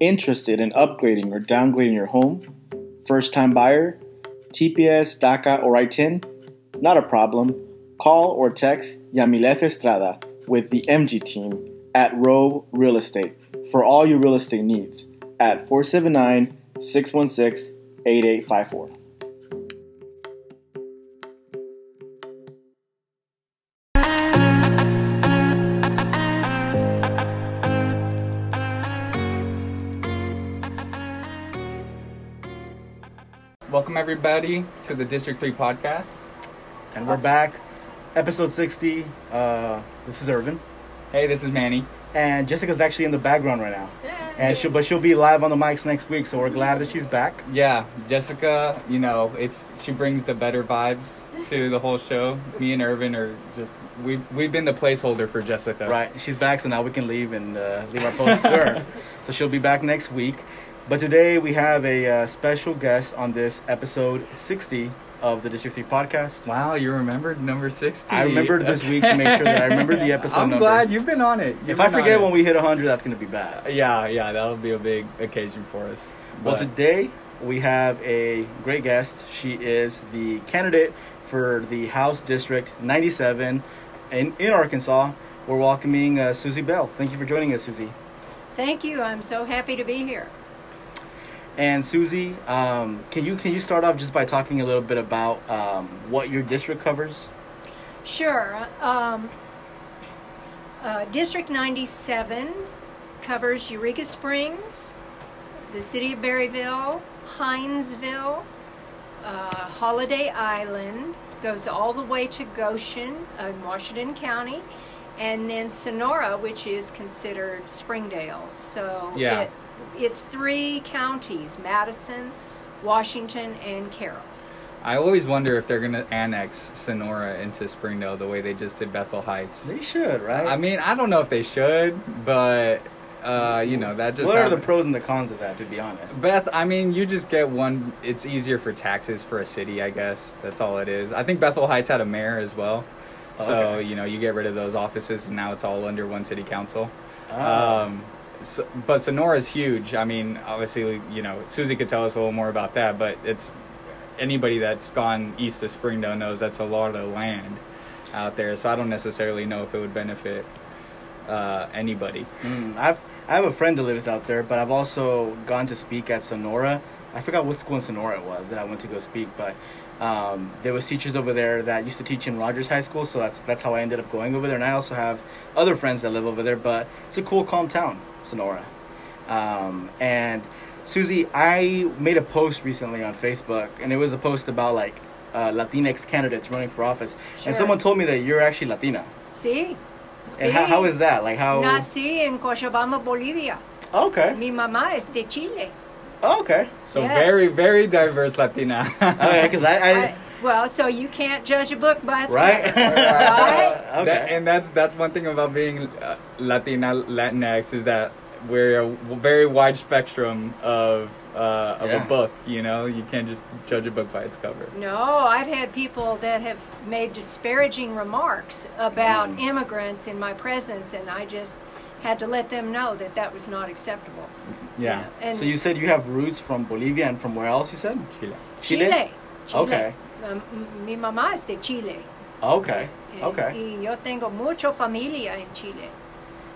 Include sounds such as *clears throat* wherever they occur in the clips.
Interested in upgrading or downgrading your home? First time buyer? TPS, DACA, or ITIN? Not a problem. Call or text Yamileth Estrada with the MG team at Row Real Estate for all your real estate needs at 479 616 8854. Everybody to the District 3 podcast. And we're back, episode 60. Uh, this is Irvin. Hey, this is Manny. And Jessica's actually in the background right now. And she'll, but she'll be live on the mics next week, so we're glad that she's back. Yeah, Jessica, you know, it's she brings the better vibes to the whole show. Me and Irvin are just we we've been the placeholder for Jessica. Right, she's back, so now we can leave and uh, leave our post to her. *laughs* So she'll be back next week. But today we have a uh, special guest on this episode 60 of the District 3 podcast. Wow, you remembered number 60. I remembered this week to make sure that I remember the *laughs* episode I'm number. glad you've been on it. You've if I forget when we hit 100, that's going to be bad. Yeah, yeah, that'll be a big occasion for us. Well, today we have a great guest. She is the candidate for the House District 97 in, in Arkansas. We're welcoming uh, Susie Bell. Thank you for joining us, Susie. Thank you. I'm so happy to be here. And Susie, um, can you can you start off just by talking a little bit about um, what your district covers? Sure. Um, uh, District 97 covers Eureka Springs, the city of Berryville, Hindsville, uh, Holiday Island, goes all the way to Goshen in Washington County, and then Sonora, which is considered Springdale. So Yeah. it, it's three counties Madison, Washington, and Carroll. I always wonder if they're gonna annex Sonora into Springdale the way they just did Bethel Heights. They should, right? I mean, I don't know if they should, but uh, you know that just. what are the pros and the cons of that? To be honest, Beth, I mean, you just get one. It's easier for taxes for a city, I guess. That's all it is. I think Bethel Heights had a mayor as well, Oh, so okay. you know you get rid of those offices, and now it's all under one city council. Oh. Um, but Sonora's huge. I mean, obviously, you know, Susie could tell us a little more about that, but it's anybody that's gone east of Springdale knows that's a lot of land out there. So I don't necessarily know if it would benefit uh, anybody. Mm, I've I have a friend that lives out there, but I've also gone to speak at Sonora. I forgot what school in Sonora it was that I went to go speak, but um, there was teachers over there that used to teach in Rogers High School, so that's that's how I ended up going over there. And I also have other friends that live over there, but it's a cool, calm town, Sonora. Um, and Susie, I made a post recently on Facebook, and it was a post about like uh, Latinx candidates running for office, Sure. and someone told me that you're actually Latina. Sí. And how, Sí. how is that? Like how? Nací en Cochabamba, Bolivia. Okay. Mi mamá es de Chile. Oh, okay. So Yes. very, very diverse Latina. *laughs* Okay, because I, I, I, well, so you can't judge a book by its right. cover, right? *laughs* okay. That- and that's that's one thing about being uh, Latina Latinx is that we're a very wide spectrum of uh, of Yeah. a book. You know, you can't just judge a book by its cover. No, I've had people that have made disparaging remarks about Mm. immigrants in my presence, and I just had to let them know that that was not acceptable. You Yeah, know. And so you said you have roots from Bolivia and from where else? You said Chile. Chile. Chile. Okay. Um, mi mamá es de Chile. Okay. Eh, Okay. Y yo tengo mucha familia en Chile.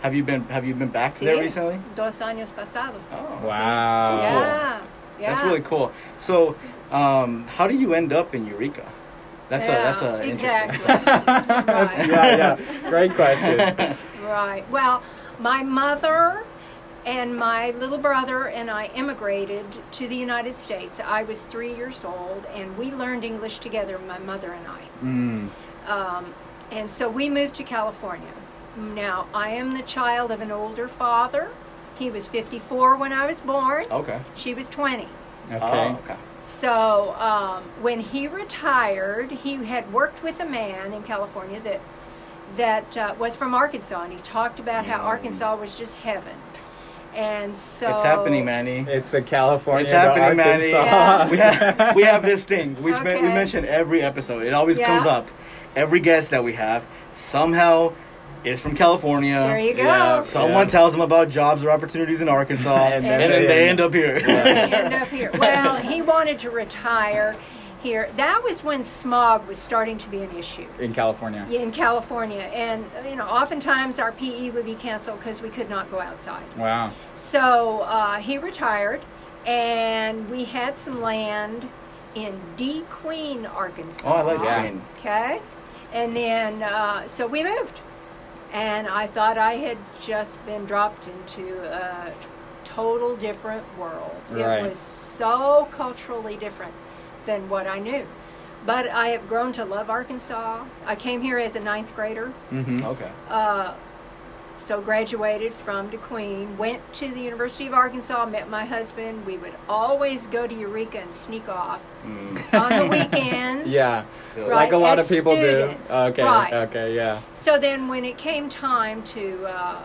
Have you been Have you been back Sí, there recently? Dos años pasado. Oh. Wow. Yeah. Yeah. That's really cool. So, um, how do you end up in Eureka? That's Yeah, a that's a exactly. *laughs* That's- yeah, yeah. Great question. *laughs* Right. Well, my mother and my little brother and I immigrated to the United States. I was three years old, and we learned English together, my mother and I. Mm. Um, and so we moved to California. Now, I am the child of an older father. He was 54 when I was born. okay. She was 20. Okay. Oh, okay. So um, when he retired, he had worked with a man in California that that uh, was from Arkansas, and he talked about how Mm. Arkansas was just heaven. And so It's happening, Manny. It's the California. It's to happening, Manny. Arkansas. Yeah. we have we have this thing. We men- we mention every episode. It always Yeah. comes up. Every guest that we have somehow is from California. There you go. Yeah. Someone Yeah. tells them about jobs or opportunities in Arkansas, And *laughs* and, then then they- they end up here. end *laughs* up here. Well, he wanted to retire here. That was when smog was starting to be an issue in California. in California, and you know, oftentimes our PE would be canceled because we could not go outside. Wow. So uh, he retired, and we had some land in DeQueen, Arkansas. Oh, I like Yeah. Queen. Okay, and then uh, so we moved, and I thought I had just been dropped into a total different world. Right. It was so culturally different than what I knew. But I have grown to love Arkansas. I came here as a ninth grader. Mm-hmm. Okay. Uh, so graduated from DeQueen, went to the University of Arkansas, met my husband. We would always go to Eureka and sneak off Mm. on the *laughs* weekends. Yeah. Right, Like a lot of people students. do. Okay. Right. Okay. Yeah. So then, when it came time to, uh,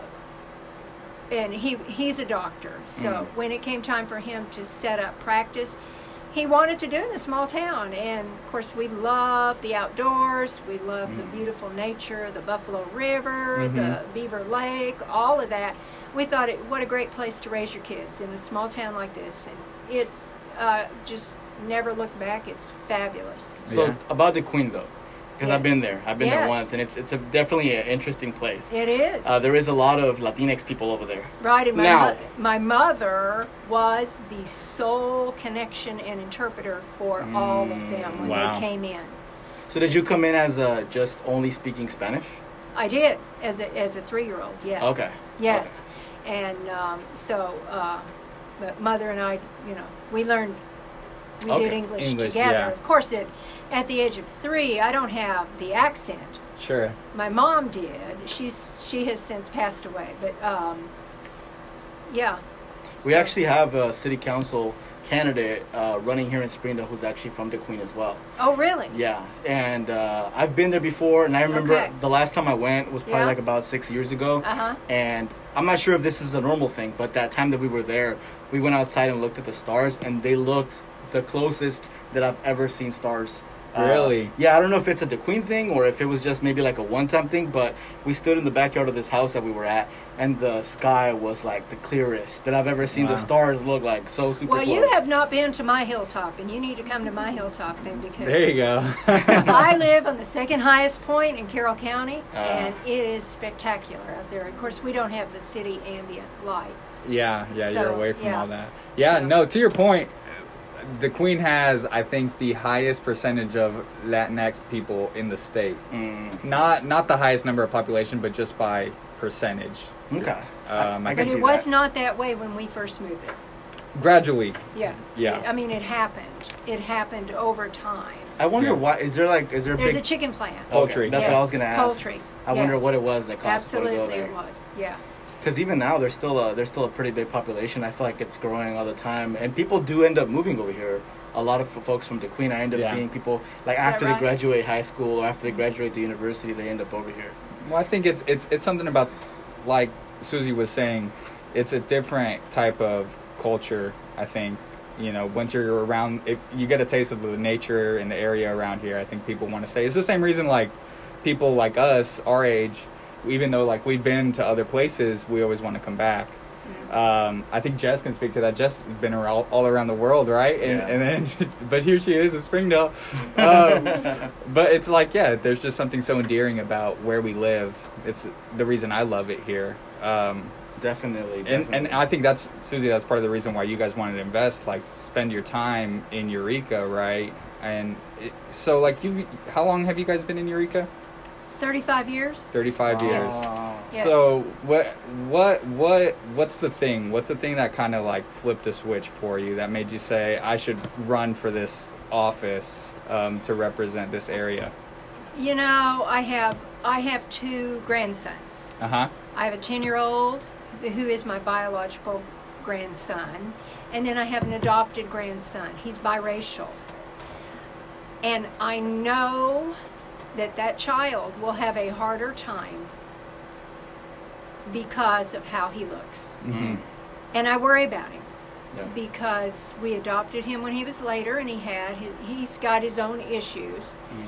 and he he's a doctor, so Mm. when it came time for him to set up practice, he wanted to do in a small town. And of course, we love the outdoors. We love the Mm. beautiful nature, the Buffalo River, Mhm. the Beaver Lake, all of that. We thought it what a great place to raise your kids in a small town like this, and it's uh, just never look back. It's fabulous. So Yeah. about DeQueen though, because I've been there. I've been there once, and it's it's a definitely an interesting place. It is. Uh, there is a lot of Latinx people over there. Right, and my, Now- mo- my mother was the sole connection and interpreter for all of them when Wow. they came in. So did you come in as a just only speaking Spanish? I did as a as a three year old. Yes. Okay. Yes, and um, so, uh, mother and I, you know, we learned. We did Okay. English, English, together. yeah. Of course, it at the age of three, I don't have the accent. Sure. My mom did. She's she has since passed away, but um, yeah. We So- actually have a city council candidate uh, running here in Springdale who's actually from DeQueen as well. Oh, really? Yeah, and uh, I've been there before, and I remember Okay. the last time I went was probably Yeah. like about six years ago. Uh huh. And I'm not sure if this is a normal thing, but that time that we were there, we went outside and looked at the stars, and they looked the closest that I've ever seen stars. Uh, Really? yeah, I don't know if it's a DeQueen thing or if it was just maybe like a one-time thing, but we stood in the backyard of this house that we were at, and the sky was like the clearest that I've ever seen. The stars look like so super. Well, close. you have not been to my hilltop, and you need to come to my hilltop then because There you go. *laughs* I *laughs* live on the second highest point in Carroll County, Ah. and it is spectacular out there. Of course, we don't have the city ambient lights. Yeah, yeah, you're away from yeah. all that. Yeah, So- no, to your point, DeQueen has, I think, the highest percentage of Latinx people in the state. Mm, Not not the highest number of population, but just by percentage. okay. Um, I I, I But see it was that. not that way when we first moved there. Gradually, Yeah. Yeah. It- I mean, it happened. It happened over time. I wonder Yeah. why. Is there like is there a There's big a chicken plant. Poultry. That's what I was gonna ask. Poultry. I wonder what it was that caused people to go Absolutely, there. it was. Yeah. Because even now, there's still a there's still a pretty big population. I feel like it's growing all the time, and people do end up moving over here. A lot of f- folks from DeQueen, I end up Yeah. seeing people like Is that after right? they graduate high school or after they graduate the university, they end up over here. well, I think it's it's it's something about, like Susie was saying, it's a different type of culture. I think you know once you're around, if you get a taste of the nature and the area around here, I think people want to stay. It's the same reason like people like us, our age, even though like we've been to other places, we always want to come back. Um, I think Jess can speak to that. Jess has been around, all around the world, right? And, Yeah. and then, but here she is in Springdale. Um, *laughs* but it's like, yeah, there's just something so endearing about where we live. It's the reason I love it here. Um, Definitely, and definitely. and I think that's Susie. That's part of the reason why you guys wanted to invest, like spend your time in Eureka, right? And it, so, like, you, how long have you guys been in Eureka? 35 years? Thirty-five years. Oh. Yes. So what what what what's the thing? What's the thing that kind of like flipped a switch for you that made you say I should run for this office um, to represent this area? You know, I have I have two grandsons. Uh huh. I have a 10 year old who is my biological grandson, and then I have an adopted grandson. He's biracial. And I know that that child will have a harder time because of how he looks. hmm And I worry about him Yeah. because we adopted him when he was later and he had he's got his own issues. Mm.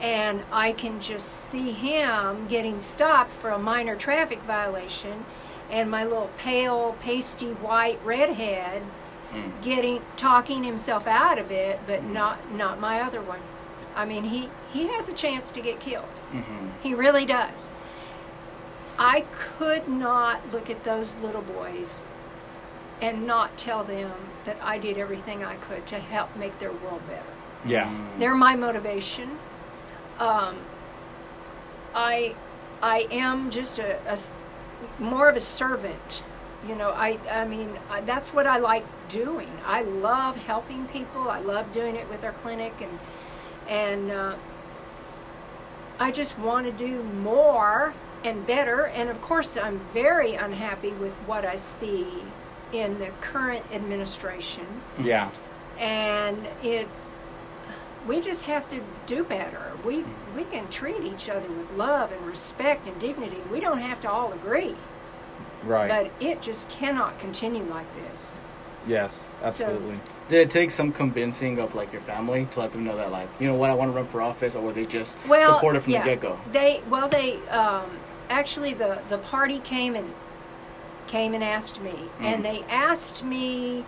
and I can just see him getting stopped for a minor traffic violation, and my little pale, pasty white redhead Mm. getting talking himself out of it, but Mm. not not my other one. I mean, he he has a chance to get killed. Mm-hmm. He really does. I could not look at those little boys and not tell them that I did everything I could to help make their world better. Yeah. Mm. They're my motivation. Um, I, I am just a more of a servant. You know, I, I mean, I, that's what I like doing. I love helping people. I love doing it with our clinic, and and uh, I just want to do more and better. And of course, I'm very unhappy with what I see in the current administration Yeah. and it's we just have to do better. We we can treat each other with love and respect and dignity. We don't have to all agree, Right. but it just cannot continue like this. Yes. Absolutely. Did it take some convincing of like your family to let them know that like you know what I want to run for office, or were they just Well, supportive from yeah, the get go? They well they um, actually the the party came and came and asked me, Mm. and they asked me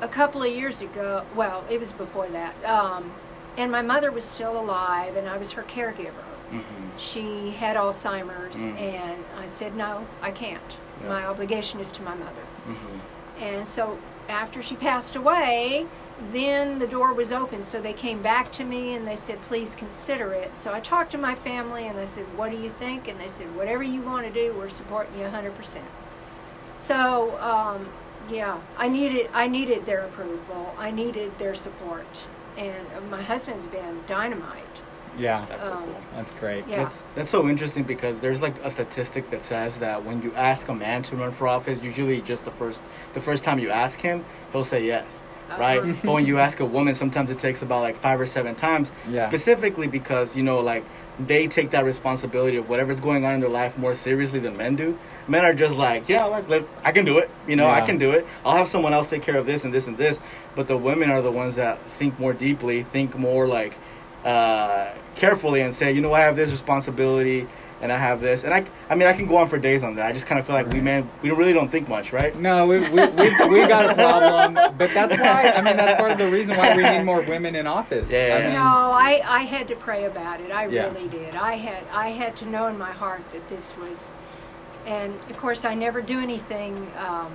a couple of years ago. Well, it was before that, um, and my mother was still alive, and I was her caregiver. Mm-hmm. She had Alzheimer's, Mm. and I said, No, I can't. Yeah. My obligation is to my mother. And so after she passed away, then the door was open. So they came back to me and they said, Please consider it. So I talked to my family and I said, What do you think? And they said, Whatever you want to do, we're supporting you 100%. So, um, yeah, I needed I needed their approval. I needed their support, and my husband's been dynamite. Yeah. That's so Um, cool. That's great. Yeah. That's that's so interesting because there's like a statistic that says that when you ask a man to run for office, usually just the first the first time you ask him, he'll say yes. Right, Uh-huh. *laughs* but when you ask a woman, sometimes it takes about like five or seven times. Yeah. Specifically because you know, like they take that responsibility of whatever's going on in their life more seriously than men do. Men are just like, yeah, like, like I can do it. You know, I can do it. I'll have someone else take care of this and this and this. But the women are the ones that think more deeply, think more like uh, carefully, and say, you know, I have this responsibility and I have this. And I, I mean, I can go on for days on that. I just kind of feel like we Right. men, we don't- really don't think much, right? No, we, we, we, we got a problem, but that's why, I mean, that's part of the reason why we need more women in office. Yeah, yeah, I yeah. mean, No, I, I had to pray about it. I Yeah. really did. I had I had to know in my heart that this was, and of course I never do anything um,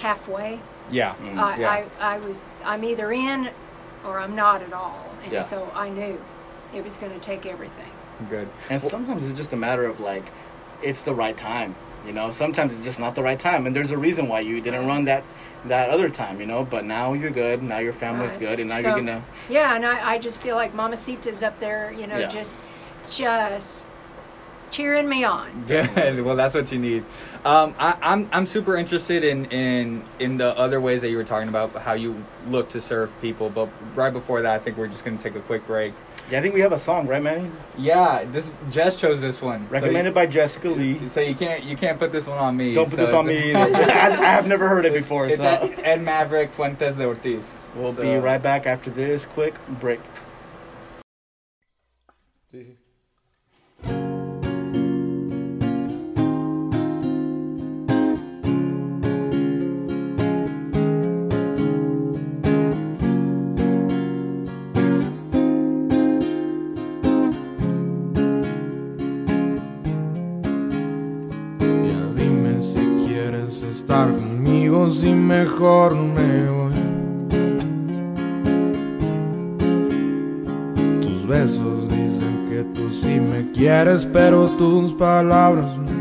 halfway. Yeah. Mm. I, Yeah. I I was I'm either in or I'm not at all, and Yeah. so I knew it was going to take everything. Good. And sometimes it's just a matter of like, it's the right time. You know, sometimes it's just not the right time, and there's a reason why you didn't run that that other time. You know, but now you're good. Now your family's Right. good, and now So- you're gonna. Yeah, and I, I just feel like Mamacita's up there, you know, Yeah. just just cheering me on. *laughs* Yeah, Well, that's what you need. Um, I, I'm I'm super interested in, in in the other ways that you were talking about how you look to serve people. But right before that, I think we're just gonna take a quick break. Yeah, I think we have a song, right, Manny? Yeah, this Jess chose this one. So Recommended you- by Jessica Lee. So you can't you can't put this one on me. Don't put So this on it's- me either. *laughs* I, I have never heard it before, It's so Ed, Ed Maverick Fuentes de Ortiz. we'll So- be right back after this quick break. Quieres estar conmigo, si mejor me voy. Tus besos dicen que tú sí me quieres, pero tus palabras no.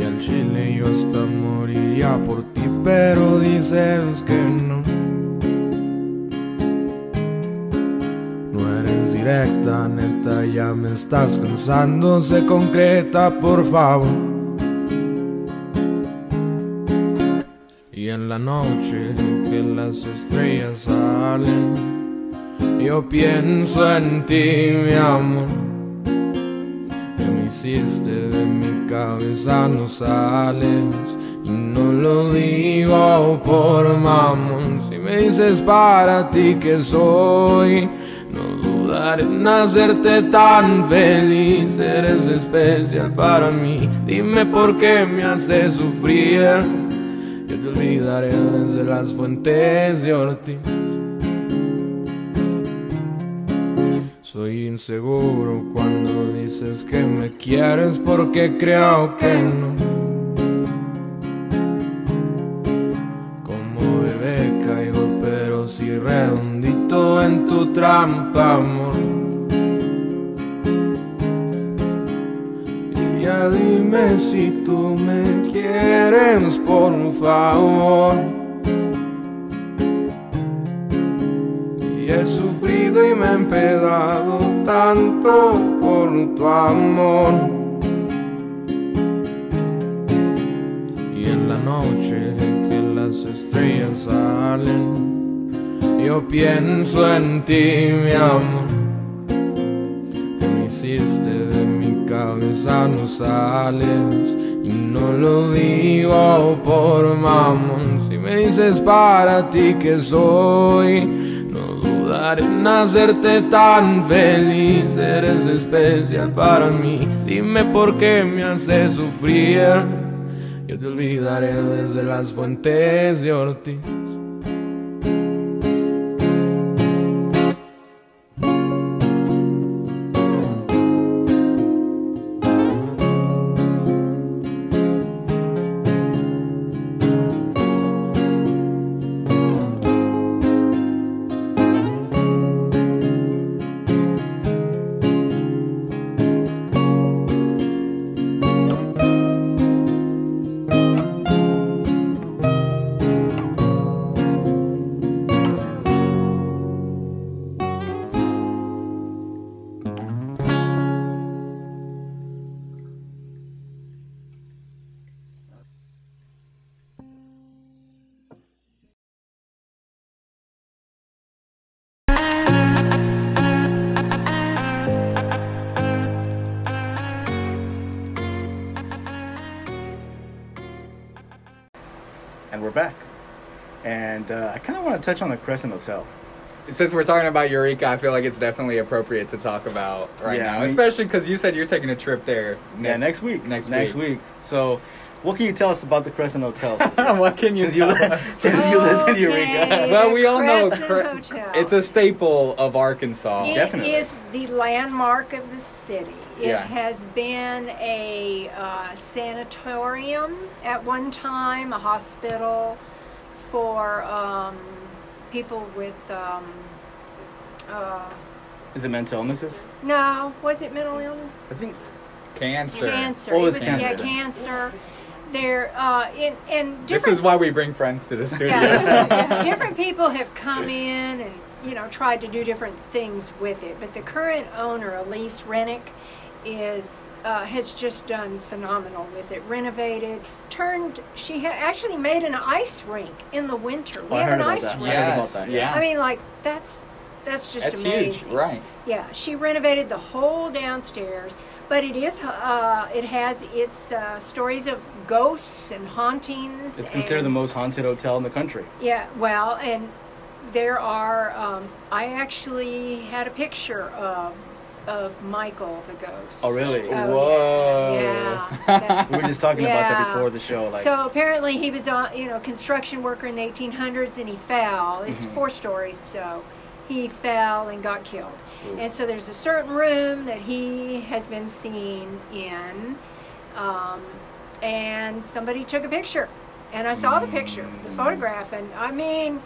Y al chile yo hasta moriría por ti, pero dices que no. No eres directa, ya me estás cansando, se concreta, por favor. Y en la noche que las estrellas salen, yo pienso en ti, mi amor. Que me hiciste de mi cabeza no sales. Y no lo digo por mamón. Si me dices para ti que soy, dudaré en hacerte tan feliz. Eres especial para mí. Dime por qué me haces sufrir. Yo te olvidaré desde las fuentes de Ortiz. Soy inseguro cuando dices que me quieres porque creo que no. Trampa, amor. Y ya dime si tú me quieres, por favor. Y he sufrido y me he empedado tanto por tu amor. Y en la noche que las estrellas salen, yo pienso en ti, mi amor. Que me hiciste de mi cabeza, no sales. Y no lo digo por mamón. Si me dices para ti que soy, no dudaré en hacerte tan feliz. Eres especial para mí. Dime por qué me haces sufrir. Yo te olvidaré desde las fuentes de Ortiz. We're back. And uh, I kind of want to touch on the Crescent Hotel. Since we're talking about Eureka, I feel like it's definitely appropriate to talk about right Yeah, now, I mean- especially because you said you're taking a trip there. yeah, next week. Next, next week. week. So, what can you tell us about the Crescent Hotel? *laughs* what can you since tell live, us? *laughs* since you live in Eureka. Well, the we all know Cre- Hotel. it's a staple of Arkansas. It Definitely. is the landmark of the city. It Yeah. has been a uh, sanatorium at one time, a hospital for um, people with. Um, uh, Is it mental illnesses? no, was it mental illness? I think. Cancer. Cancer. Oh, it it's was, Yeah, cancer. Cancer. There, uh, in, and This is why we bring friends to the studio. Yeah. *laughs* different people have come in and you know tried to do different things with it, but the current owner, Elise Roenigk, is uh, has just done phenomenal with it. Renovated, turned. She ha- actually made an ice rink in the winter. We Oh, I have an ice that. rink. I heard about Yes, that. yeah. I mean, like that's that's just That's amazing. huge, right? Yeah, she renovated the whole downstairs, but it is uh, it has its uh, stories of ghosts and hauntings. It's considered the most haunted hotel in the country. yeah, well, and there are. Um, I actually had a picture of of Michael the ghost. Oh, really? Oh, Whoa. Yeah. yeah. *laughs* We were just talking about that before the show. Like, so apparently he was on, you know, construction worker in the 1800s, and he fell. It's Mhm. four stories, so he fell and got killed. Ooh. And so there's a certain room that he has been seen in, um, and somebody took a picture, and I saw the picture, the Mm. photograph, and I mean.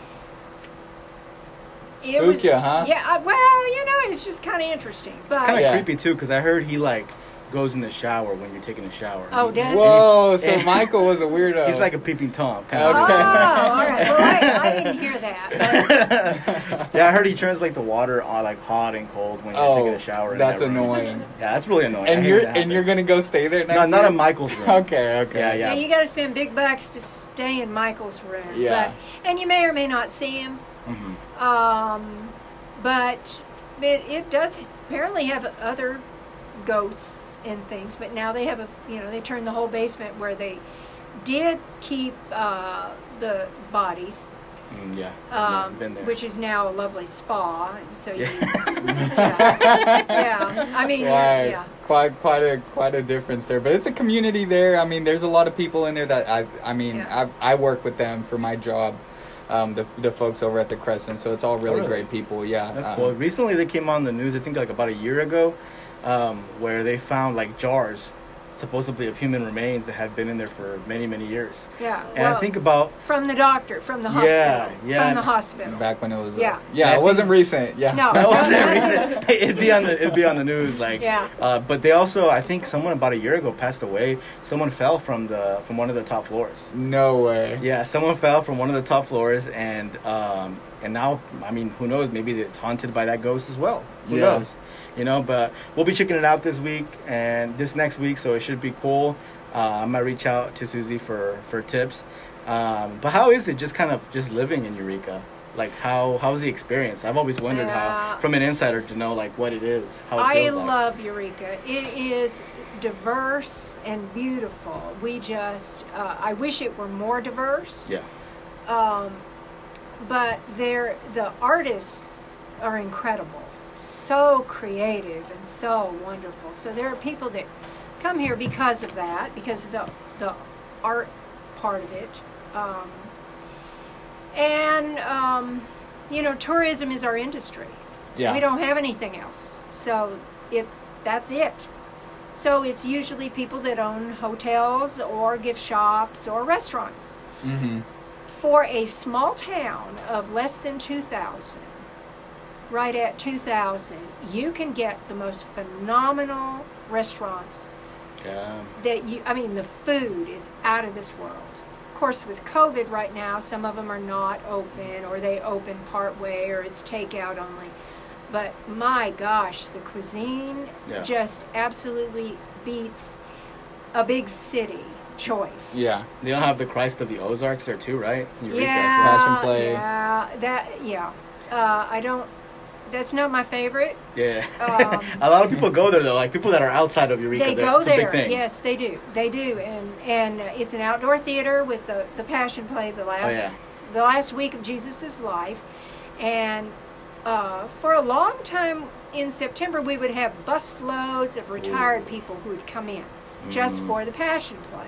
It was, Spook huh? Yeah, I- well, you know, it's just kind of interesting, but kind of Yeah. creepy too, because I heard he like goes in the shower when you're taking a shower. Oh, He- does he? Whoa, so Michael was a weirdo. He's like a peeping tom. Kind Oh, all Okay. right. Well, I, *laughs* I didn't hear that. *laughs* yeah, I heard he turns like the water on like hot and cold when you're oh, taking a shower. in that's that annoying. Yeah, that's really annoying. And you're and you're gonna go stay there next No, not year? in Michael's room. Okay, okay. Yeah, Yeah, yeah. you got to spend big bucks to stay in Michael's room. Yeah. But, and you may or may not see him. Mhm. Um, but it, it does apparently have other ghosts and things. But now they have a, you know, they turned the whole basement where they did keep uh, the bodies, Mm, yeah. um, been there. which is now a lovely spa. And so you, yeah. *laughs* yeah. yeah. I mean, Right. yeah. Quite quite a quite a difference there, but it's a community there. I mean, there's a lot of people in there that I I mean Yeah. I I work with them for my job, um, the the folks over at the Crescent. So it's all really, really? great people. Yeah, That's um, cool. Recently, they came on the news. I think like about a year ago, um, where they found like jars, supposedly of human remains that had been in there for many many years. Yeah. And I think about from the doctor, from the Yeah, hospital, yeah. from the hospital. Back when it was uh, Yeah. yeah, it think- wasn't recent. Yeah, No. *laughs* that wasn't recent. It'd be on the it'd be on the news like. Yeah. Uh, but they also, I think, someone about a year ago passed away. Someone fell from the from one of the top floors. no way. Yeah, someone fell from one of the top floors, and um, and now, I mean, who knows? Maybe it's haunted by that ghost as well. Who Yeah. knows? You know, but we'll be checking it out this week and this next week, so it should be cool. Uh, I might reach out to Susie for for tips. Um, but how is it just kind of just living in Eureka? Like how how's the experience? I've always wondered Yeah. how, from an insider, to know like what it is. How it I like. love Eureka. It is diverse and beautiful. We just, uh, I wish it were more diverse. Yeah. Um, but they're, the artists are incredible, so creative and so wonderful. So there are people that come here because of that, because of the the art part of it. Um, and um, you know, tourism is our industry. Yeah, We don't have anything else. So it's that's it. So it's usually people that own hotels or gift shops or restaurants. hmm For a small town of less than 2,000, right at 2,000, you can get the most phenomenal restaurants Yeah. that you, I mean, the food is out of this world. Of course, with COVID right now, some of them are not open or they open part way or it's takeout only. But my gosh, the cuisine Yeah. just absolutely beats a big city choice. Yeah, They don't have the Christ of the Ozarks there too, right? It's in Eureka Yeah, as. Passion play. yeah, that, yeah. Uh, I don't, that's not my favorite. Yeah. Um, *laughs* a lot of people go there though, like people that are outside of Eureka. they go it's a there. big thing. Yes, they do. They do, and and it's an outdoor theater with the the Passion Play the last Oh, yeah. the last week of Jesus's life, and uh, for a long time in September we would have bus loads of retired people who would come in just Mm. for the Passion Play,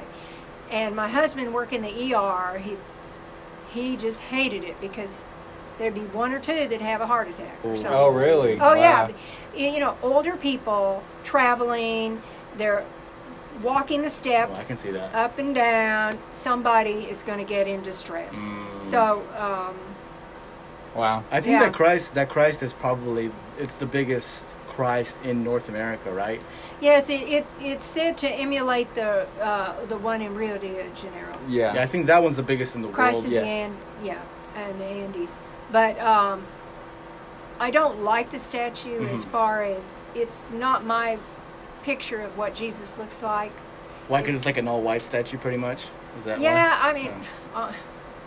and my husband working in the ER, he's he just hated it because there'd be one or two that have a heart attack or something. Oh, really? Oh yeah, Wow. Y- you know, older people traveling, they're walking the I steps can see that. up and down. Somebody is going to get in distress. Mm. So, um, wow. I think Yeah. that Christ, that Christ is probably it's the biggest Christ in North America, right? yes, it, it's it's said to emulate the uh, the one in Rio de Janeiro. Yeah, Yeah, I think that one's the biggest in the Christ world. Christ in yes. the and yeah, and the Andes. But um, I don't like the statue as Mhm. far as it's not my picture of what Jesus looks like. Why? Because it's like an all-white statue, pretty much. Is that Yeah, why? I mean, uh,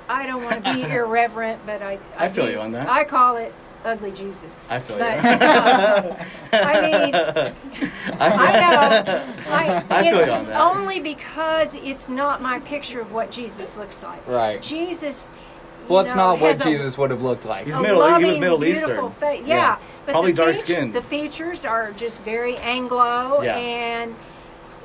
I don't want to be *laughs* irreverent, but I, I feel do- you on that. I call it ugly Jesus. I feel but, you. uh, I *laughs* mean, I, I know. *laughs* I, I feel it's you on that. only because it's not my picture of what Jesus looks like. right. Jesus. You Well, it's know, not what has a- Jesus would have looked like. He's a Middle- he was loving, Middle beautiful Eastern. Face. Yeah. Yeah, but Probably the dark feat- skinned. The features are just very Anglo, Yeah. and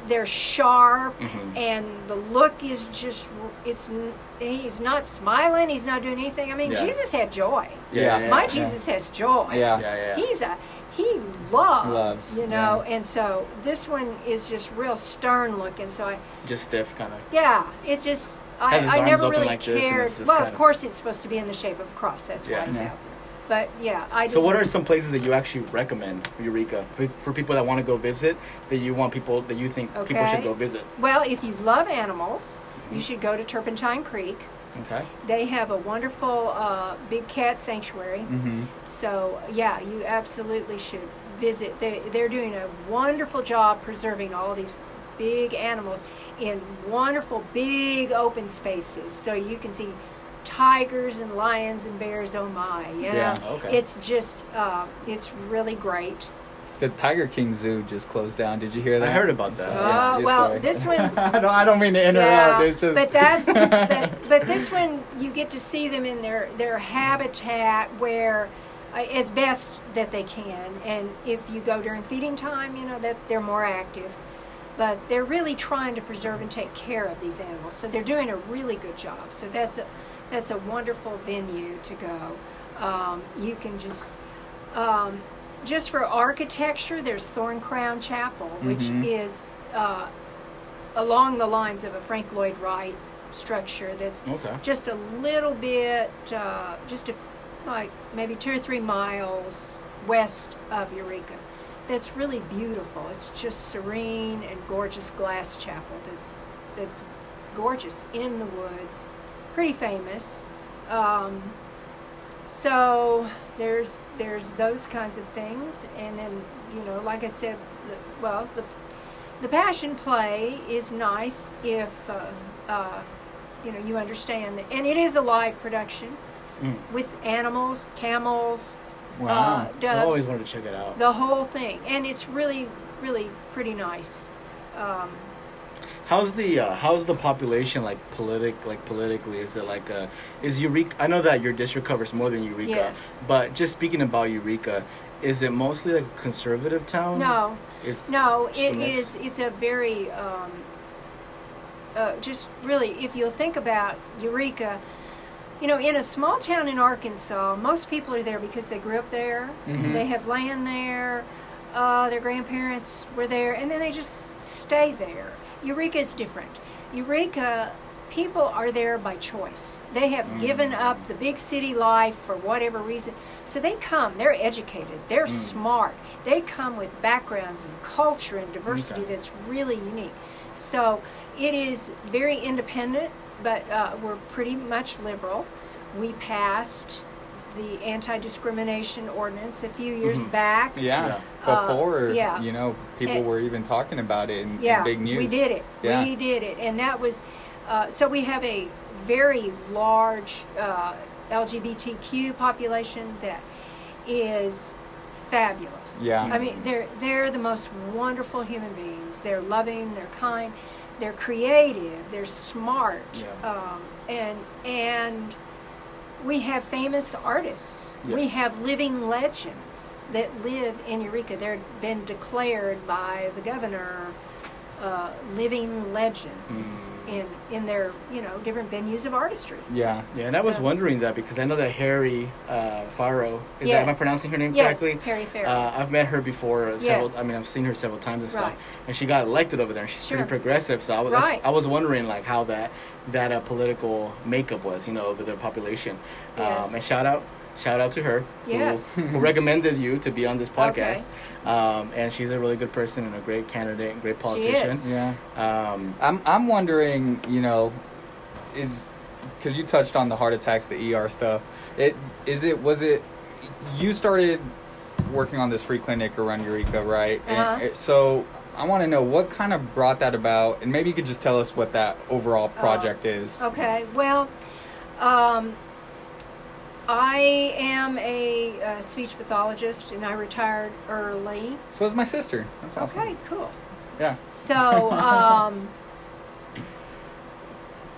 they're sharp, Mhm. and the look is just it's. He's not smiling. He's not doing anything. I mean, Yeah. Jesus had joy. Yeah. My yeah. Jesus has joy. Yeah. Yeah, yeah. He's a. He loves, Loves, you know, and so this one is just real stern looking. So I, Just stiff, kind of. yeah, it just I, Has his I arms never open really like cared. it's Well, kind of of- course, it's supposed to be in the shape of a cross. That's Yeah. why he's Yeah. out there. But yeah, I. Do. So, what are some places that you actually recommend Eureka for, for people that want to go visit? That you want people that you think people should go visit? Well, if you love animals, Mm-hmm. you should go to Turpentine Creek. Okay. They have a wonderful uh, big cat sanctuary. Mm-hmm. So yeah, you absolutely should visit. They they're doing a wonderful job preserving all these big animals in wonderful big open spaces, so you can see tigers and lions and bears. Oh my, you know, Yeah, okay. it's just uh, it's really great. The Tiger King Zoo just closed down. Did you hear that? I heard about that. Oh, yeah, well, sorry. this one's- *laughs* I don't. I don't mean to interrupt. it's just. but that's *laughs* but, but this one you get to see them in their their habitat where uh, as best that they can and if you go during feeding time you know that's they're more active but they're really trying to preserve and take care of these animals so they're doing a really good job so that's a that's a wonderful venue to go um, you can just um, just for architecture there's Thorncrown Chapel which Mhm. is uh, along the lines of a Frank Lloyd Wright structure that's Okay. just a little bit, uh, just a, like maybe two or three miles west of Eureka. That's really beautiful. It's just serene and gorgeous glass chapel. That's that's gorgeous in the woods, pretty famous. Um, so there's there's those kinds of things, and then you know, like I said, the, well, the the passion play is nice if uh, uh, you know you understand that, and it is a live production Mm. with animals, camels, wow. uh, I always wanted to check it out. the whole thing, and it's really really pretty nice. Um, How's the uh, how's the population like politic like politically? Is it like uh is Eureka? I know that your district covers more than Eureka. Yes. But just speaking about Eureka, is it mostly like a conservative town? no, It's, No, it is. It's a very um, uh, just really. If you'll think about Eureka, you know, in a small town in Arkansas, most people are there because they grew up there. Mhm. They have land there. Uh, their grandparents were there, and then they just stay there. Eureka is different. Eureka, people are there by choice. They have given up the big city life for whatever reason. So they come, they're educated, they're smart. They come with backgrounds and culture and diversity Okay. that's really unique. So it is very independent, but uh, we're pretty much liberal. We passed the anti-discrimination ordinance a few years Mhm. back. yeah. Uh, Before, yeah. you know, people And- were even talking about it in, in big news. we did it. Yeah. We did it, and that was uh, so. We have a very large uh, LGBTQ population that is fabulous. Yeah. I mean, they're they're the most wonderful human beings. They're loving. They're kind. They're creative. They're smart. Yeah. Um, and and we have famous artists. Yeah. We have living legends that live in Eureka. They've been declared by the governor uh, living legends Mm. in in their you know different venues of artistry. Yeah. Yeah, and I was wondering that because I know that Harry uh, Faro. Is that am I pronouncing her name Yes, correctly? Harry Fair. Uh, I've met her before. Several, Yes. I mean, I've seen her several times and stuff. Right. And she got elected over there. and She's Sure. pretty progressive. So I was, Right. I was wondering like how that that uh, political makeup was, you know, over their population. Yes. Um, and shout out, shout out to her. who- Yes. *laughs* Who, recommended you to be on this podcast. Okay. Um, and she's a really good person and a great candidate and great politician. is. Yeah. Um, I'm I'm wondering, you know, is because you touched on the heart attacks, the ER stuff. It is it was it you started working on this free clinic around Eureka, right? Uh-huh. it- so I want to know what kind of brought that about, and maybe you could just tell us what that overall project is. Okay, well, um, I am a uh, speech pathologist and I retired early. So is my sister. That's awesome. Okay, cool. Yeah. So, *laughs* um,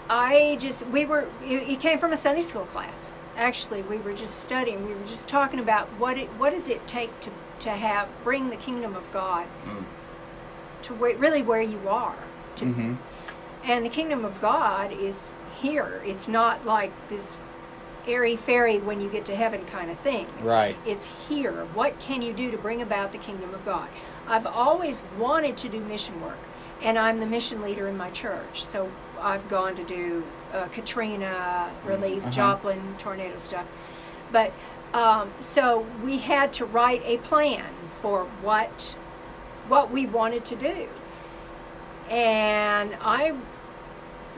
I just, we were, it, it came from a Sunday school class. Actually, we were just studying, we were just talking about what it, what does it take to, to have, bring the kingdom of God mm, to where, really where you are. To, Mm-hmm. And the kingdom of God is here. It's not like this airy fairy when you get to heaven kind of thing. Right. It's here. What can you do to bring about the kingdom of God? I've always wanted to do mission work, and I'm the mission leader in my church. So I've gone to do uh, Katrina relief, Uh-huh. Joplin tornado stuff. But um, so we had to write a plan for what what we wanted to do, and I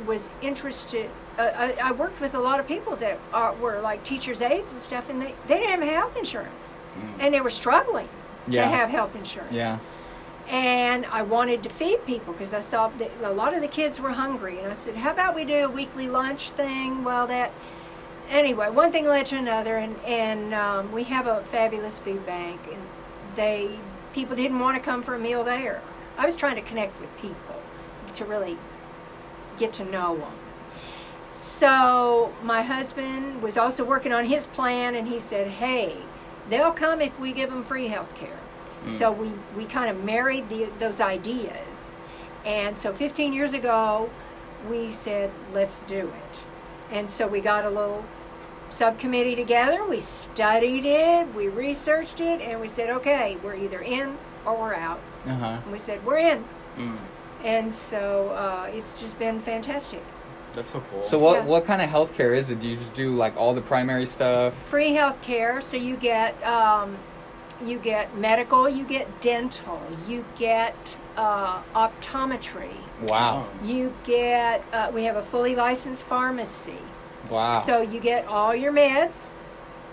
was interested. Uh, I, I worked with a lot of people that are, were like teachers' aides and stuff, and they, they didn't have health insurance, mm. and they were struggling Yeah. to have health insurance. Yeah. And I wanted to feed people because I saw that a lot of the kids were hungry, and I said, "How about we do a weekly lunch thing?" Well, that anyway, one thing led to another, and and um, we have a fabulous food bank, and they people didn't want to come for a meal there. I was trying to connect with people to really get to know them. So my husband was also working on his plan, and he said, "Hey, they'll come if we give them free health care." Mm. So we, we kind of married the, those ideas. And so 15 years ago, we said, let's do it. And so we got a little subcommittee together. We studied it, we researched it, and we said, okay, we're either in or we're out. Uh huh. And we said, we're in. Mm, And so uh, it's just been fantastic. that's so cool. So what Yeah. what kind of healthcare is it? Do you just do like all the primary stuff? Free health care, so you get um, you get medical, you get dental, you get uh, optometry, Wow. you get uh, we have a fully licensed pharmacy. Wow. So you get all your meds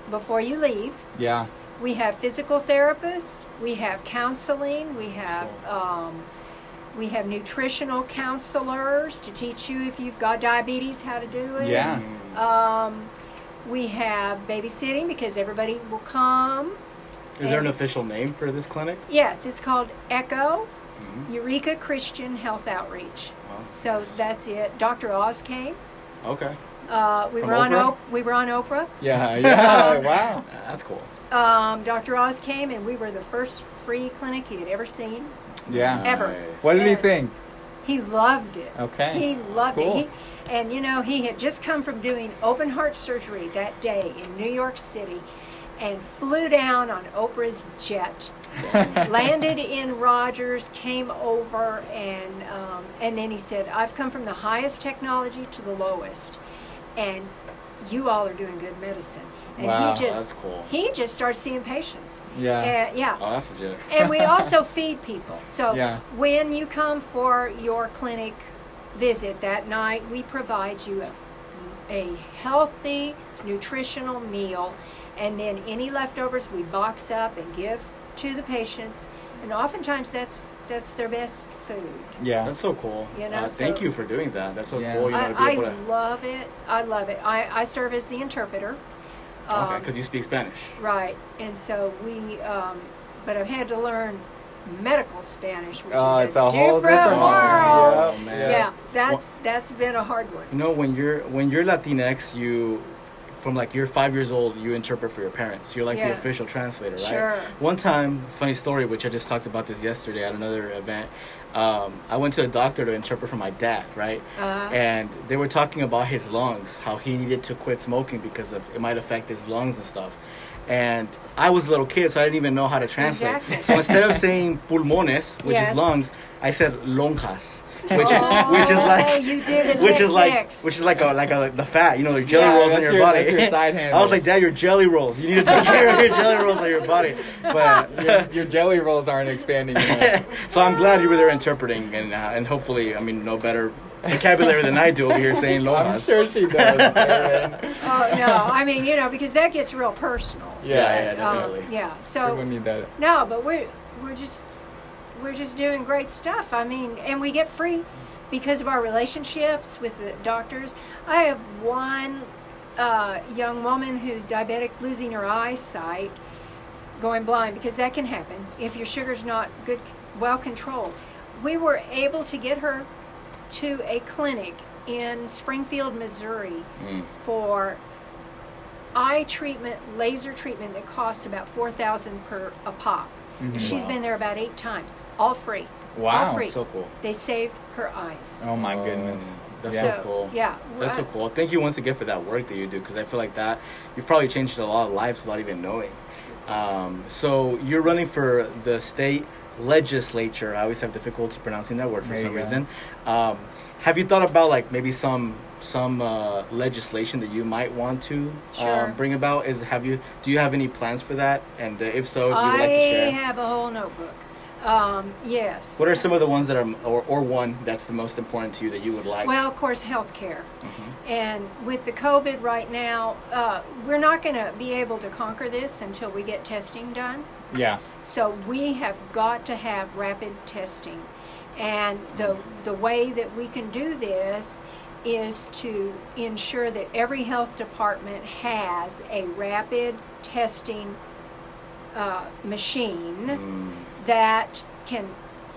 before you leave. yeah. We have physical therapists. We have counseling. We have um, we have nutritional counselors to teach you if you've got diabetes how to do it. Yeah. Um, we have babysitting because everybody will come. Is there an official name for this clinic? Yes, it's called Echo Mhm. Eureka Christian Health Outreach. Wow. So that's it. Dr. Oz came. Okay. Uh, we From were on Oprah? we were on Oprah. *laughs* Yeah. *laughs* Yeah. wow. That's cool. Um, Dr. Oz came, and we were the first free clinic he had ever seen. Yeah. Ever. Nice. What did he think? He loved it. Okay. He loved Cool. it. He, and you know, he had just come from doing open heart surgery that day in New York City, and flew down on Oprah's jet. *laughs* landed in Rogers, came over, and um, and then he said, "I've come from the highest technology to the lowest, and you all are doing good medicine." And Wow, he just that's cool. he just starts seeing patients. Yeah. And, yeah. Oh, that's legit. and we *laughs* also feed people. So Yeah. when you come for your clinic visit that night, we provide you a, a healthy, nutritional meal, and then any leftovers we box up and give to the patients. And oftentimes that's that's their best food. Yeah. That's so cool. You know, uh, thank you for doing that. That's so Yeah. cool. You know, to be I, I able to. love it. I love it. I, I serve as the interpreter. Okay, Um, because you speak Spanish. Right, and so we, um, but I've had to learn medical Spanish, which Oh, is it's a whole different different world. Yeah. man. Yeah, that's that's been a hard one. You know, when you're when you're Latinx, you from like you're five years old, you interpret for your parents. You're like the official translator, right? Sure. One time, funny story, which I just talked about this yesterday at another event. Um, I went to the doctor to interpret for my dad, right? Uh, and they were talking about his lungs, how he needed to quit smoking because of it might affect his lungs and stuff. And I was a little kid, so I didn't even know how to translate. Exactly. So instead of *laughs* saying pulmones, which Yes. is lungs, I said lonjas, which oh, which is like you did a which is like Tex-Mex. which is like a like a the fat, you know, the jelly Yeah, rolls on your, your- body. that's your side *laughs* I was like, handles. Dad, your jelly rolls. You need to take care of your jelly rolls on your body. *laughs* But *laughs* your, your jelly rolls aren't expanding. so I'm glad you were there interpreting, and uh, and hopefully, I mean, no better vocabulary than I do over here saying lonjas. I'm sure she does. Oh no, I mean you know because that gets real personal. Yeah, yeah, Um, definitely. yeah. We So would need that. no, but we're we're just we're just doing great stuff. I mean, and we get free because of our relationships with the doctors. I have one uh, young woman who's diabetic, losing her eyesight, going blind because that can happen if your sugar's not good, well controlled. We were able to get her to a clinic in Springfield, Missouri, Mm. for eye treatment, laser treatment that costs about four thousand per a pop. Mhm. She's Wow. been there about eight times, all free. Wow. all free. So cool. They saved her eyes. Oh my Um, goodness. That's Yeah. so So, cool. yeah, That's so cool. Thank you once again for that work that you do because I feel like that you've probably changed a lot of lives without even knowing. Um, so you're running for the state legislature. I always have difficulty pronouncing that word for There some reason. Um, have you thought about like maybe some some uh, legislation that you might want to Sure. um, bring about? Is have you do you have any plans for that? And uh, if so, if you would like to share. I have a whole notebook. Um, yes. What are some of the ones that are, or, or one that's the most important to you that you would like? Well, of course, health care. Mhm. And with the COVID right now, uh, we're not going to be able to conquer this until we get testing done. Yeah. So we have got to have rapid testing. And the, the way that we can do this is to ensure that every health department has a rapid testing uh, machine Mm. That can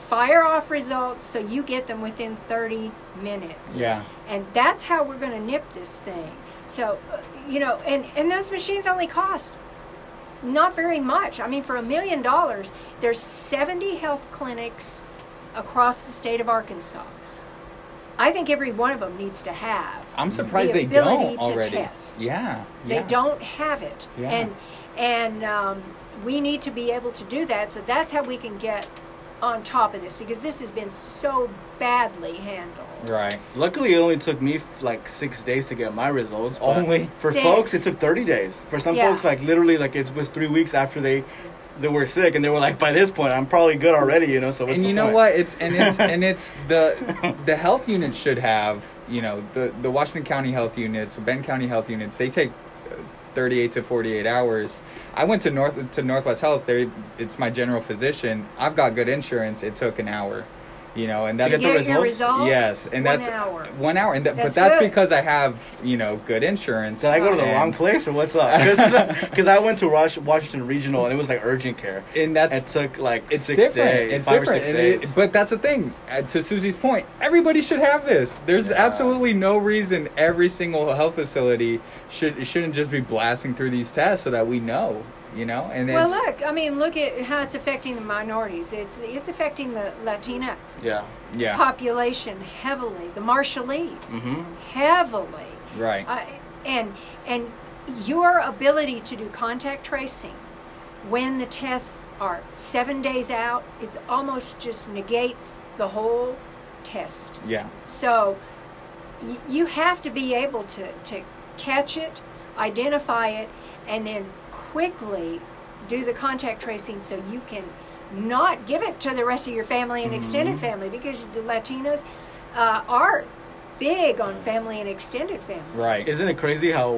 fire off results so you get them within 30 minutes. Yeah. And that's how we're going to nip this thing. So, uh, you know, and, and those machines only cost not very much. I mean, for a million dollars, there's 70 health clinics across the state of Arkansas. I think every one of them needs to have. I'm surprised the they don't already. Test. Yeah. They don't have it, Yeah. and and um, we need to be able to do that. So that's how we can get on top of this because this has been so badly handled. Right. Luckily, it only took me like six days to get my results. Only? for Six. folks, it took thirty days. For some Yeah. folks, like literally, like it was three weeks after they they were sick, and they were like, by this point, I'm probably good already, you know. So what's and the you know point? what? It's and it's *laughs* and it's the *laughs* the health units should have you know the the Washington County health units, Benton County health units. They take uh, 38 to 48 hours. I went to North to Northwest Health. They it's my general physician. I've got good insurance. It took an hour. You know, and To that's get the Get results? results. yes, and one that's hour. one hour. And that, That's but that's good. because I have you know good insurance. Did I go to the wrong place or what's up? *laughs* Because I went to Wash- Washington Regional and it was like urgent care. And that's It took like it's six different. days, it's five different. or six and days. it- but that's the thing. Uh, to Susie's point, everybody should have this. There's Yeah. absolutely no reason every single health facility should shouldn't just be blasting through these tests so that we know, you know. And then Well, look. I mean, look at how it's affecting the minorities. It's it's affecting the Latina yeah. yeah, population heavily. The Marshallese hmm heavily. right, Uh, and and your ability to do contact tracing when the tests are seven days out, it's almost just negates the whole test. yeah, So y- you have to be able to, to catch it, identify it, and then quickly do the contact tracing so you can not give it to the rest of your family and extended family because the Latinos uh, are big on family and extended family. right. Isn't it crazy how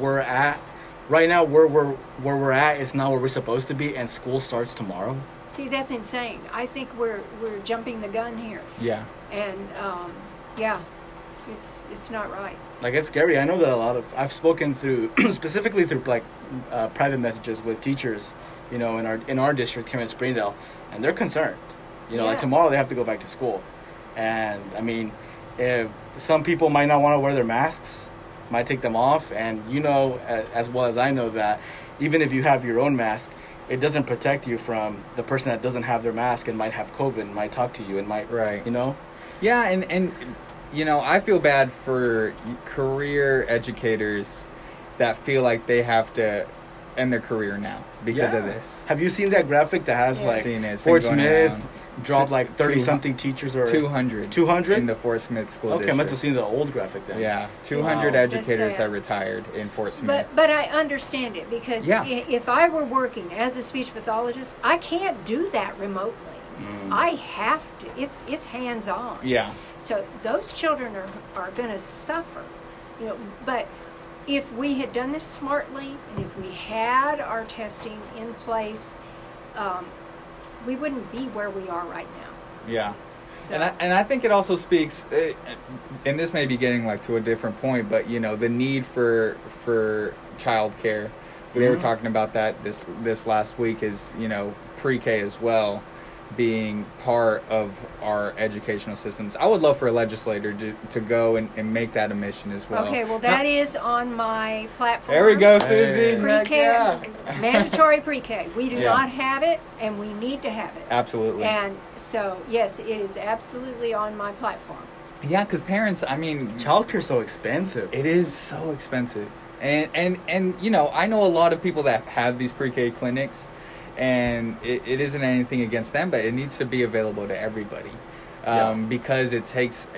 we're at right now? Where we're where we're at is not where we're supposed to be, and school starts tomorrow. See, that's insane. I think we're we're jumping the gun here, yeah, and um, yeah, it's it's not right. Like it's scary. I know that a lot of I've spoken through *clears throat* specifically through like uh, private messages with teachers, you know, in our in our district here in Springdale, and they're concerned. You know, like tomorrow they have to go back to school, and I mean, if some people might not want to wear their masks, might take them off, and you know as well as I know that even if you have your own mask, it doesn't protect you from the person that doesn't have their mask and might have COVID, and might talk to you, and might Right. you know. yeah. And and you know, I feel bad for career educators that feel like they have to end their career now because of this. Have you seen that graphic that has Yes. like Seen it. Fort Smith around. dropped like Two- thirty something teachers or 200. 200? in the Fort Smith school Okay, I must have seen the old graphic then. Yeah, 200 Wow. educators That's uh, sad. that retired in Fort Smith. But but I understand it because Yeah. if I were working as a speech pathologist, I can't do that remotely. Mm. I have to. It's it's hands on. yeah, So those children are are going to suffer, you know. But if we had done this smartly and if we had our testing in place, um, we wouldn't be where we are right now. yeah. So, And I, and I think it also speaks, uh, and this may be getting like to a different point, but you know the need for for childcare. We were Mhm. talking about that this this last week. Is you know pre-K as well being part of our educational systems. I would love for a legislator to, to go and, and make that a mission as well. okay, well that is on my platform. There we go, Susie. Pre-K, yeah. mandatory pre-K. We do Yeah. not have it, and we need to have it. Absolutely. And so, yes, it is absolutely on my platform. Yeah, because parents, I mean, Childcare's so expensive. it is so expensive, and and and you know, I know a lot of people that have these pre-K clinics, and it, it isn't anything against them, but it needs to be available to everybody, um, Yeah. because it takes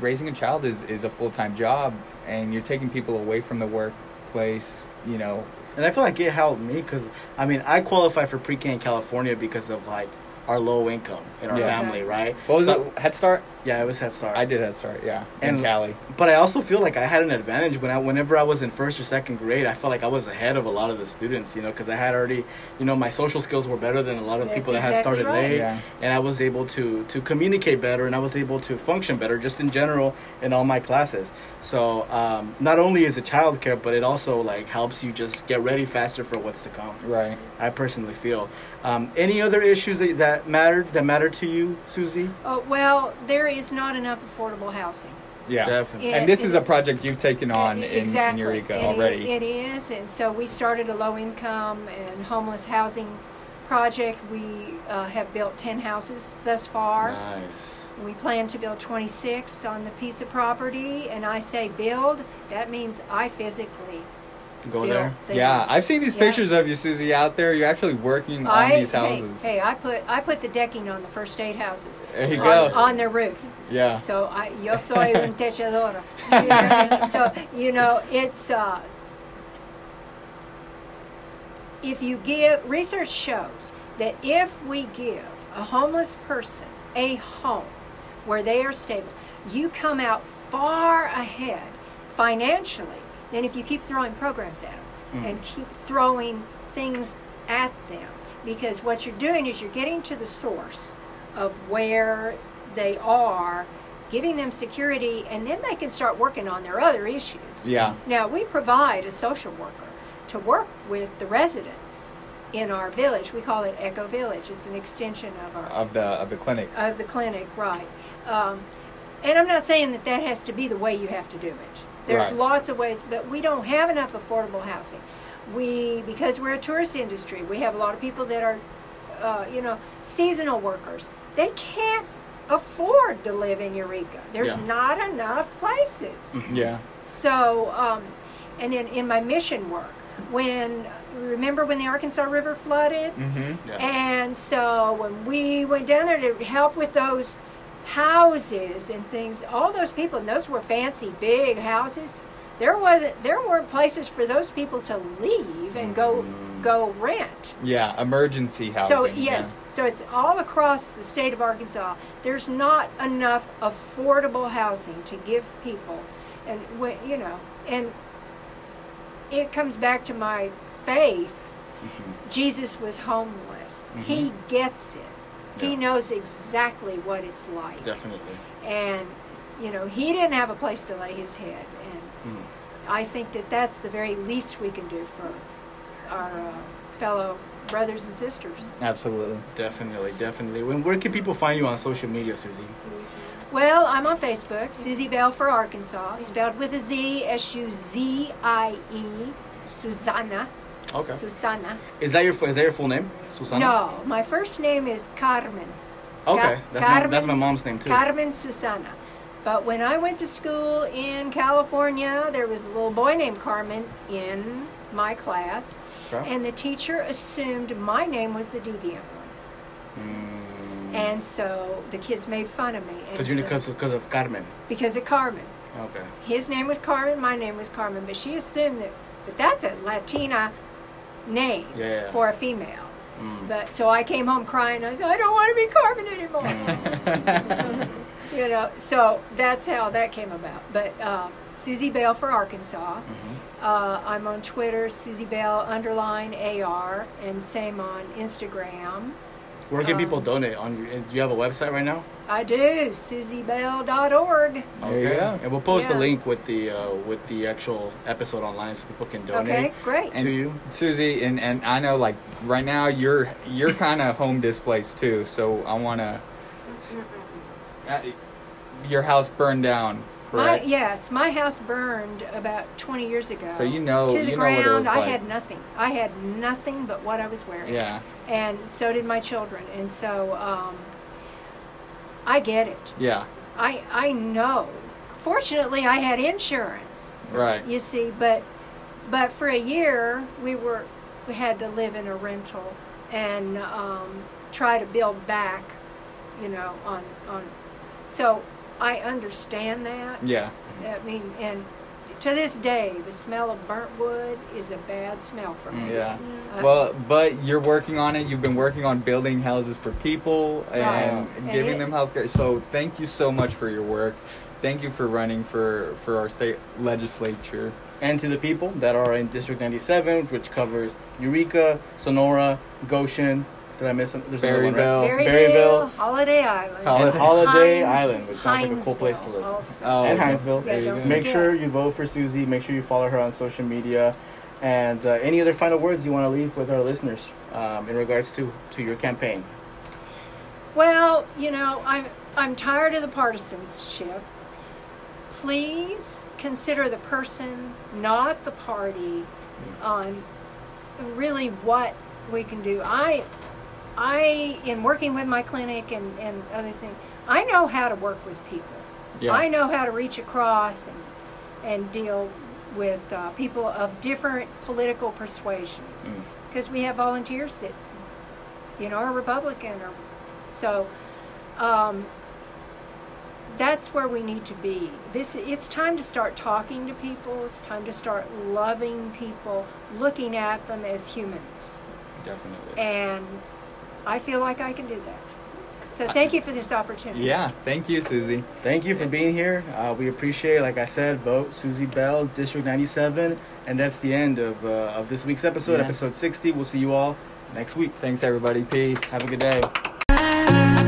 raising a child is is a full time job, and you're taking people away from the workplace. You know, And I feel like it helped me because I mean I qualify for pre-K in California because of like our low income in our Yeah. family, right? what was So- it? Head Start. Yeah, it was Head Start. I did Head Start, yeah, in And- Cali. But I also feel like I had an advantage when I, whenever I was in first or second grade, I felt like I was ahead of a lot of the students, you know, because I had already, you know, my social skills were better than a lot of That's people that had started right. late, Yeah. and I was able to to communicate better, and I was able to function better, just in general in all my classes. So um, not only is it childcare, but it also like helps you just get ready faster for what's to come. Right. I personally feel. Um, any other issues that, that mattered that mattered to you, Susie? Oh, well, there is not enough affordable housing. Yeah. Definitely. And this It- is a project you've taken on E- in, in exactly. Eureka it- already. it is, and so we started a low-income and homeless housing project. We uh, have built 10 houses thus far. Nice. We plan to build 26 on the piece of property, and I say build, that means I physically Go build there. the- yeah, I've seen these Yeah. pictures of you, Susie, out there. You're actually working on I, these hey, houses. hey, I put I put the decking on the first eight houses. There you on, go. On their roof. Yeah. So I, yo soy un *laughs* techadora. You *laughs* know, so you know it's uh, if you give research shows that if we give a homeless person a home where they are stable, you come out far ahead financially than if you keep throwing programs at them and keep throwing things at them because what you're doing is you're getting to the source of where they are giving them security and then they can start working on their other issues Yeah. now we provide a social worker to work with the residents in our village we call it echo village it's an extension of our Of the of the clinic. of the clinic, right. Um, and I'm not saying that that has to be the way you have to do it. There's Right. lots of ways, but we don't have enough affordable housing. We, because we're a tourist industry, we have a lot of people that are, uh, you know, seasonal workers. They can't afford to live in Eureka. There's Yeah. not enough places. Yeah. So, um, and then in my mission work, when remember when the Arkansas River flooded? Mm-hmm. Yeah. And so when we went down there to help with those houses and things, all those people, and those were fancy big houses. There wasn't, there weren't places for those people to leave and go mm-hmm. go rent. Yeah. Emergency housing. So yeah. yes, so it's all across the state of Arkansas. There's not enough affordable housing to give people, and when you know, and it comes back to my faith. Mm-hmm. Jesus was homeless. He mm-hmm. gets it. He Yeah. knows exactly what it's like, Definitely. and you know, he didn't have a place to lay his head, and Mm. I think that that's the very least we can do for our uh, fellow brothers and sisters. Absolutely. Definitely, definitely. When, where can people find you on social media, Susie? Well, I'm on Facebook, Susie Bell for Arkansas, spelled with a Z, S U Z I E, Susanna. Okay. Susanna. Is that your is that your full name, Susana? No, my first name is Carmen. Okay, that's my, Carmen- that's my mom's name too. Carmen Susana. But when I went to school in California, there was a little boy named Carmen in my class, Okay. and the teacher assumed my name was the deviant one. Mm. And so the kids made fun of me. Because you so- because because of Carmen. because of Carmen. Okay. His name was Carmen, my name was Carmen, but she assumed that, but that's a Latina name Yeah. for a female. Mm. But so I came home crying. I said, I don't want to be Carmen anymore. *laughs* you know, so that's how that came about. But uh, Susie Bell for Arkansas. Mhm. Uh, I'm on Twitter, Susie Bell underline AR, and same on Instagram. Where can Um, people donate? On your, do you have a website right now? I do, susiebell.org. There you. And we'll post Yeah. a link with the uh, with the actual episode online so people can donate Okay, great. to you. Susie, and, and I know like right now you're you're kind of home displaced too, so I want to. Uh, your house burned down, My, yes, my house burned about 20 years ago. So you know- to the you know what it ground. was I like. had nothing. I had nothing but what I was wearing. Yeah, And so did my children. And so um, I get it. yeah, I I know. Fortunately, I had insurance. right. You see, but but for a year we were we had to live in a rental and um, try to build back. You know, on on. So I understand that. Yeah, I mean, and to this day, the smell of burnt wood is a bad smell for me. Yeah. Uh, Well, but you're working on it. You've been working on building houses for people and Right. And giving it- them health care. So thank you so much for your work. Thank you for running for, for our state legislature. And to the people that are in District 97, which covers Eureka, Sonora, Goshen. Did I miss some? There's another one, right? Berryville. Berryville, Berryville. Holiday Island, Holiday- And Holiday Hines- Island, which sounds like a cool place to live. Also. Oh, and okay. Hindsville. Yeah, There you go. Make forget. sure you vote for Susie. Make sure you follow her on social media. And uh, any other final words you want to leave with our listeners um, in regards to, to your campaign? Well, you know, I'm I'm tired of the partisanship. Please consider the person, not the party, on really what we can do. I I in working with my clinic and, and other things, I know how to work with people. Yeah. I know how to reach across and and deal with uh, people of different political persuasions Mm. because we have volunteers that you know are Republican or so. Um, that's where we need to be. This it's time to start talking to people. It's time to start loving people, looking at them as humans, Definitely. and I feel like I can do that. So thank you for this opportunity. Yeah. Thank you, Susie. Thank you for being here. Uh, we appreciate, like I said, vote Susie Bell, District 97. And that's the end of, uh, of this week's episode, Yeah. episode 60. We'll see you all next week. Thanks, everybody. Peace. Have a good day.